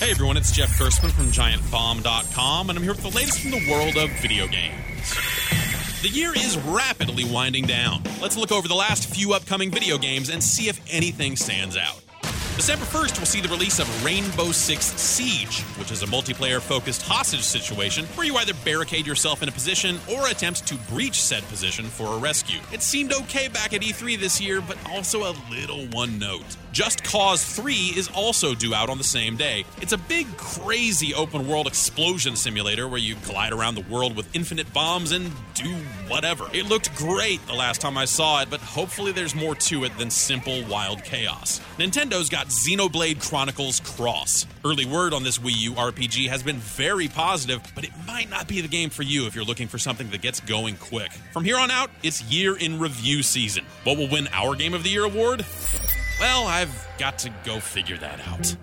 Hey everyone, it's Jeff Gerstmann from GiantBomb.com, and I'm here with the latest from the world of video games. The year is rapidly winding down. Let's look over the last few upcoming video games and see if anything stands out. December 1st, we'll see the release of Rainbow Six Siege, which is a multiplayer focused hostage situation where you either barricade yourself in a position or attempt to breach said position for a rescue. It seemed okay back at E3 this year, but also a little one note. Just Cause 3 is also due out on the same day. It's a big, crazy open world explosion simulator where you glide around the world with infinite bombs and do whatever. It looked great the last time I saw it, but hopefully there's more to it than simple wild chaos. Nintendo's got Xenoblade Chronicles Cross. Early word on this Wii U RPG has been very positive, but it might not be the game for you if you're looking for something that gets going quick. From here on out, it's year in review season. What will win our Game of the Year award? Well, I've got to go figure that out.